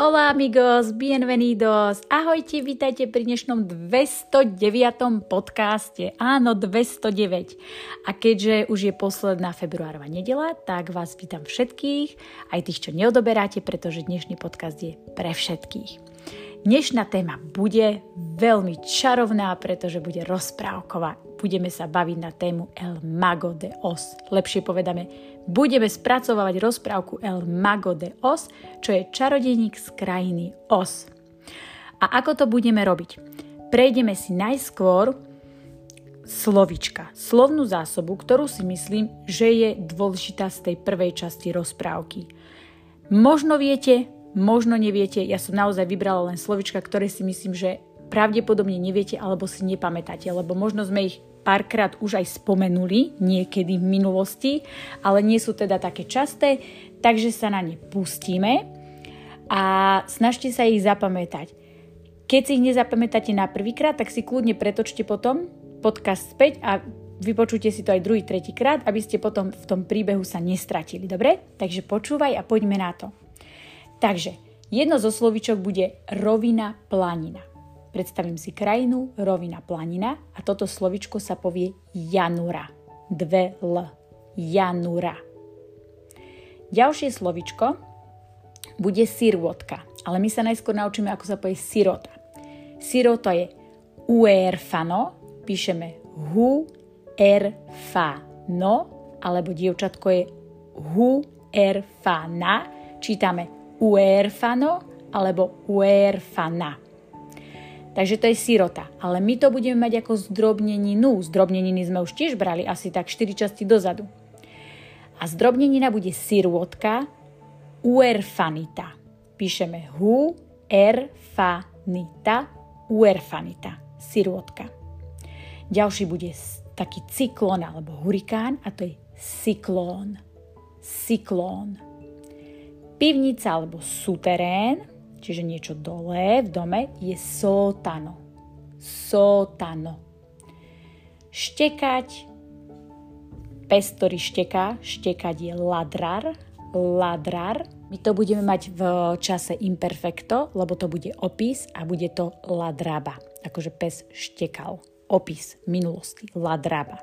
Hola amigos, bienvenidos, ahojte, vítajte pri dnešnom 209. podcaste. Áno, 209. A keďže už je posledná februárová nedela, tak vás vítam všetkých, aj tých, čo neodoberáte, pretože dnešný podcast je pre všetkých. Dnešná téma bude veľmi čarovná, pretože bude rozprávková. Budeme sa baviť na tému El Mago de Os. Lepšie povedame budeme spracovávať rozprávku El Mago de Os, čo je čarodejník z krajiny Os. A ako to budeme robiť? Prejdeme si najskôr slovička, slovnú zásobu, ktorú si myslím, že je dôležitá z tej prvej časti rozprávky. Možno viete, možno neviete, ja som naozaj vybrala len slovička, ktoré si myslím, že pravdepodobne neviete alebo si nepamätáte, lebo možno sme ich párkrát už aj spomenuli niekedy v minulosti, ale nie sú teda také časté, takže sa na ne pustíme a snažte sa ich zapamätať. Keď si ich nezapamätáte na prvýkrát, tak si kľudne pretočte potom podcast späť a vypočujte si to aj druhý, tretí krát, aby ste potom v tom príbehu sa nestratili. Dobre? Takže počúvaj a poďme na to. Takže, jedno zo slovičok bude rovina planina. Predstavím si krajinu, rovina, planina a toto slovičko sa povie Janura. Dve L. Janura. Ďalšie slovičko bude sirvotka, ale my sa najskôr naučíme, ako sa povie sirota. Sirota je uerfano, píšeme hu erfano, alebo dievčatko je hu erfana, čítame uerfano alebo uerfana. Takže to je sirota. Ale my to budeme mať ako zdrobneninu. Zdrobneniny sme už tiež brali asi tak 4 časti dozadu. A zdrobnenina bude sirôtka uerfanita. Píšeme hu erfanita uerfanita. Sirôtka. Ďalší bude taký cyklón alebo hurikán a to je cyklón. Cyklón. Pivnica alebo suterén čiže niečo dole v dome, je sótano. Sótano. Štekať, pes, ktorý šteká, štekať je ladrar, ladrar. My to budeme mať v čase imperfecto, lebo to bude opis a bude to ladraba, akože pes štekal. Opis minulosti, ladraba.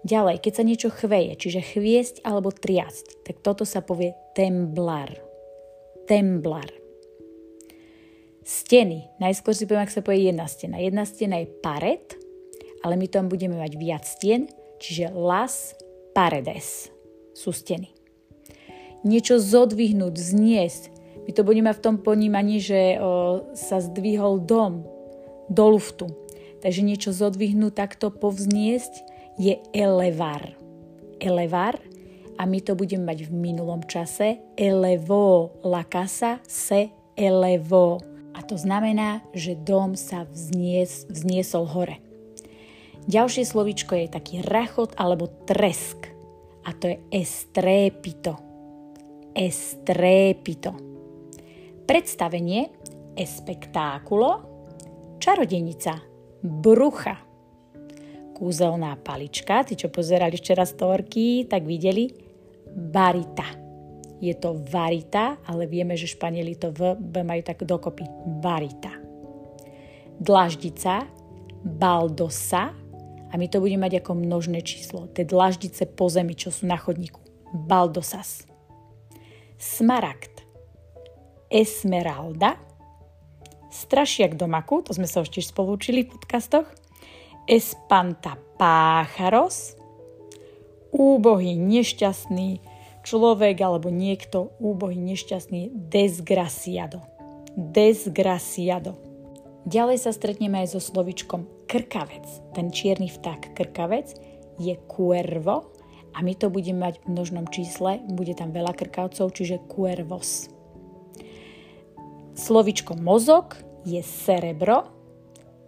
Ďalej, keď sa niečo chveje, čiže chviesť alebo triasť, tak toto sa povie temblar. Temblar. Steny. Najskôr si poviem, ak sa povie jedna stena. Jedna stena je paret, ale my tam budeme mať viac stien, čiže las paredes sú steny. Niečo zodvihnúť, zniesť. My to budeme v tom ponímaní, že o, sa zdvihol dom do luftu. Takže niečo zodvihnúť, takto povzniesť je elevar. Elevar a my to budeme mať v minulom čase. Elevo la casa se elevo a to znamená, že dom sa vznies, vzniesol hore. Ďalšie slovičko je taký rachot alebo tresk a to je estrépito. Estrépito. Predstavenie espektákulo, čarodenica, brucha, kúzelná palička, tí, čo pozerali včera storky, tak videli barita je to varita, ale vieme, že Španieli to v B majú tak dokopy. Varita. Dlaždica, baldosa a my to budeme mať ako množné číslo. Tie dlaždice po zemi, čo sú na chodníku. Baldosas. Smaragd. Esmeralda. Strašiak do maku, to sme sa už tiež spolu v podcastoch. Espanta pácharos. Úbohý, nešťastný, človek alebo niekto úbohý, nešťastný, desgraciado. Desgraciado. Ďalej sa stretneme aj so slovičkom krkavec. Ten čierny vták krkavec je cuervo a my to budeme mať v množnom čísle, bude tam veľa krkavcov, čiže cuervos. Slovičko mozog je cerebro,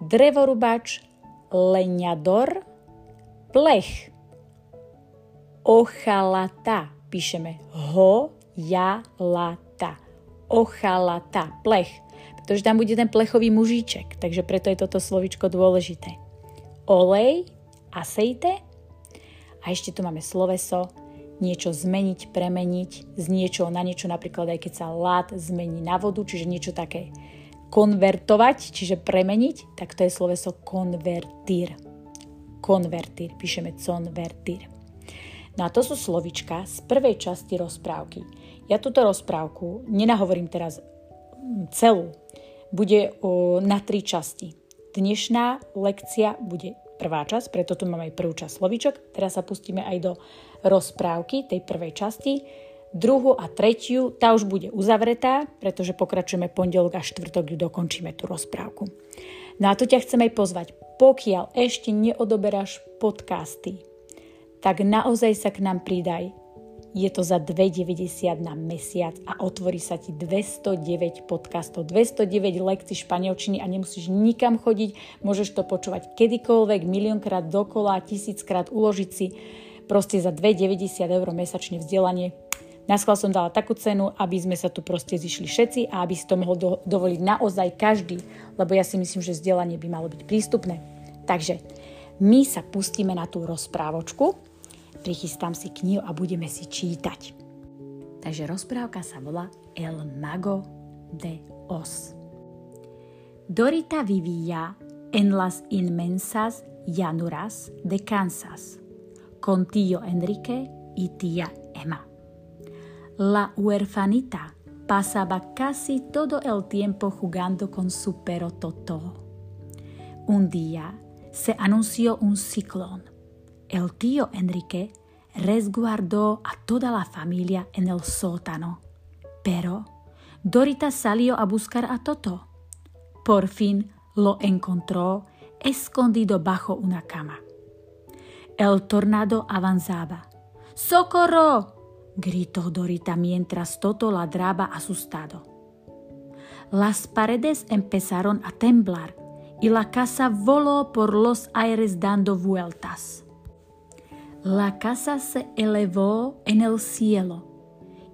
drevorubač, leňador, plech, ochalata, píšeme ho, ja, lata. Ochalata, plech. Pretože tam bude ten plechový mužíček, takže preto je toto slovičko dôležité. Olej, aceite a ešte tu máme sloveso niečo zmeniť, premeniť z niečo na niečo, napríklad aj keď sa lát zmení na vodu, čiže niečo také konvertovať, čiže premeniť, tak to je sloveso konvertír. Konvertír, píšeme convertír. No a to sú slovička z prvej časti rozprávky. Ja túto rozprávku nenahovorím teraz celú. Bude na tri časti. Dnešná lekcia bude prvá časť, preto tu máme aj prvú časť slovíčok. Teraz sa pustíme aj do rozprávky tej prvej časti. Druhú a tretiu, tá už bude uzavretá, pretože pokračujeme pondelok a štvrtok ju dokončíme tú rozprávku. No a tu ťa chcem aj pozvať. Pokiaľ ešte neodoberáš podcasty, tak naozaj sa k nám pridaj. Je to za 2,90 na mesiac a otvorí sa ti 209 podcastov, 209 lekcií španielčiny a nemusíš nikam chodiť, môžeš to počúvať kedykoľvek, miliónkrát dokola, tisíckrát uložiť si. Proste za 2,90 eur mesačne vzdelanie. Naschval som dala takú cenu, aby sme sa tu proste zišli všetci a aby si to mohol do, dovoliť naozaj každý, lebo ja si myslím, že vzdelanie by malo byť prístupné. Takže my sa pustíme na tú rozprávočku, prichystám si knihu a budeme si čítať. Rozprávka sa volá El Mago de Os. Dorita vivía en las inmensas llanuras de Kansas con tío Enrique y tía Emma. La huerfanita pasaba casi todo el tiempo jugando con su perro Toto. Un día se anunció un ciclón el tío Enrique resguardó a toda la familia en el sótano. Pero Dorita salió a buscar a Toto. Por fin lo encontró escondido bajo una cama. El tornado avanzaba. ¡Socorro! gritó Dorita mientras Toto ladraba asustado. Las paredes empezaron a temblar y la casa voló por los aires dando vueltas. La casa se elevó en el cielo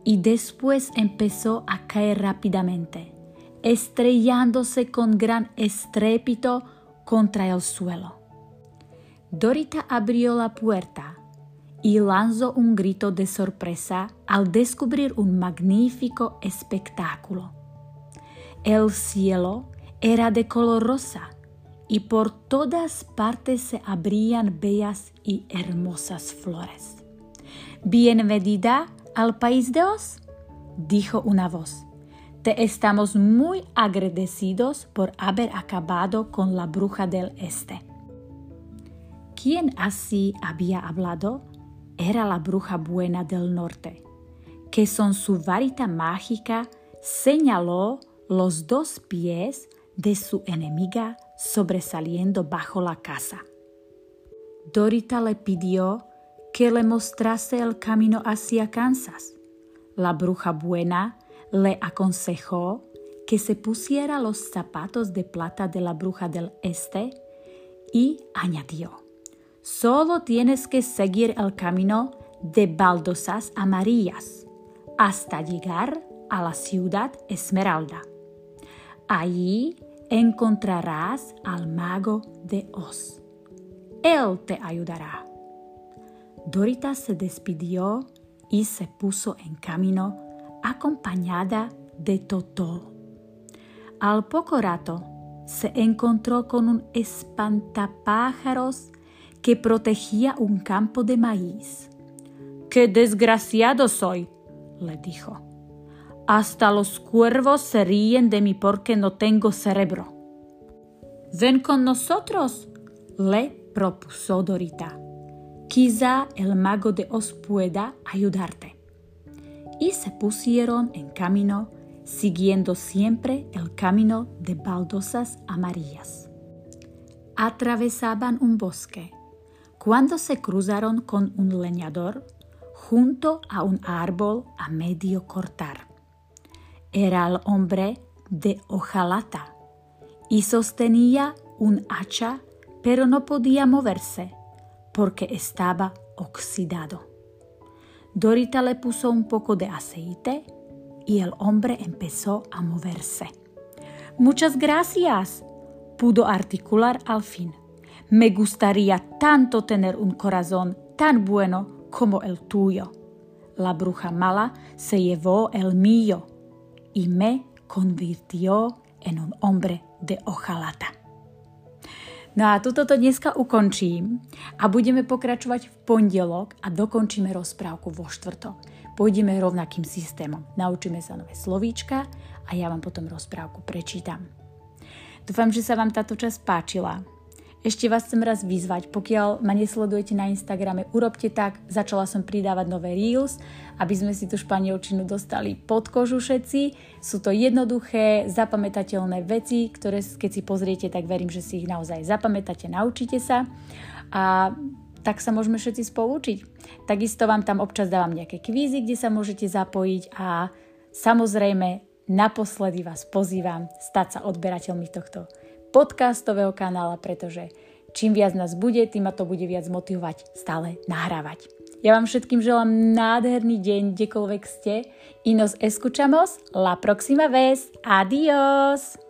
y después empezó a caer rápidamente, estrellándose con gran estrépito contra el suelo. Dorita abrió la puerta y lanzó un grito de sorpresa al descubrir un magnífico espectáculo. El cielo era de color rosa y por todas partes se abrían bellas y hermosas flores. Bienvenida al país de Oz, dijo una voz. Te estamos muy agradecidos por haber acabado con la bruja del este. Quien así había hablado era la bruja buena del norte, que con su varita mágica señaló los dos pies de su enemiga sobresaliendo bajo la casa. Dorita le pidió que le mostrase el camino hacia Kansas. La bruja buena le aconsejó que se pusiera los zapatos de plata de la bruja del este y añadió, solo tienes que seguir el camino de baldosas amarillas hasta llegar a la ciudad Esmeralda. Allí encontrarás al mago de Oz. Él te ayudará. Dorita se despidió y se puso en camino acompañada de Toto. Al poco rato se encontró con un espantapájaros que protegía un campo de maíz. ¡Qué desgraciado soy! le dijo. Hasta los cuervos se ríen de mí porque no tengo cerebro. Ven con nosotros, le propuso Dorita. Quizá el mago de Oz pueda ayudarte. Y se pusieron en camino, siguiendo siempre el camino de baldosas amarillas. Atravesaban un bosque. Cuando se cruzaron con un leñador, junto a un árbol a medio cortar. Era el hombre de hojalata y sostenía un hacha, pero no podía moverse porque estaba oxidado. Dorita le puso un poco de aceite y el hombre empezó a moverse. Muchas gracias, pudo articular al fin. Me gustaría tanto tener un corazón tan bueno como el tuyo. la bruja mala se llevó el mío y me convirtió en un hombre de ojalata. No a tuto to dneska ukončím a budeme pokračovať v pondelok a dokončíme rozprávku vo štvrtok. Pôjdeme rovnakým systémom. Naučíme sa nové slovíčka a ja vám potom rozprávku prečítam. Dúfam, že sa vám táto časť páčila. Ešte vás chcem raz vyzvať, pokiaľ ma nesledujete na Instagrame, urobte tak, začala som pridávať nové Reels, aby sme si tú španielčinu dostali pod kožu všetci. Sú to jednoduché, zapamätateľné veci, ktoré keď si pozriete, tak verím, že si ich naozaj zapamätáte, naučíte sa a tak sa môžeme všetci spolučiť. Takisto vám tam občas dávam nejaké kvízy, kde sa môžete zapojiť a samozrejme naposledy vás pozývam stať sa odberateľmi tohto podcastového kanála, pretože čím viac nás bude, tým ma to bude viac motivovať stále nahrávať. Ja vám všetkým želám nádherný deň, kdekoľvek ste. Y escuchamos la próxima vez. Adiós!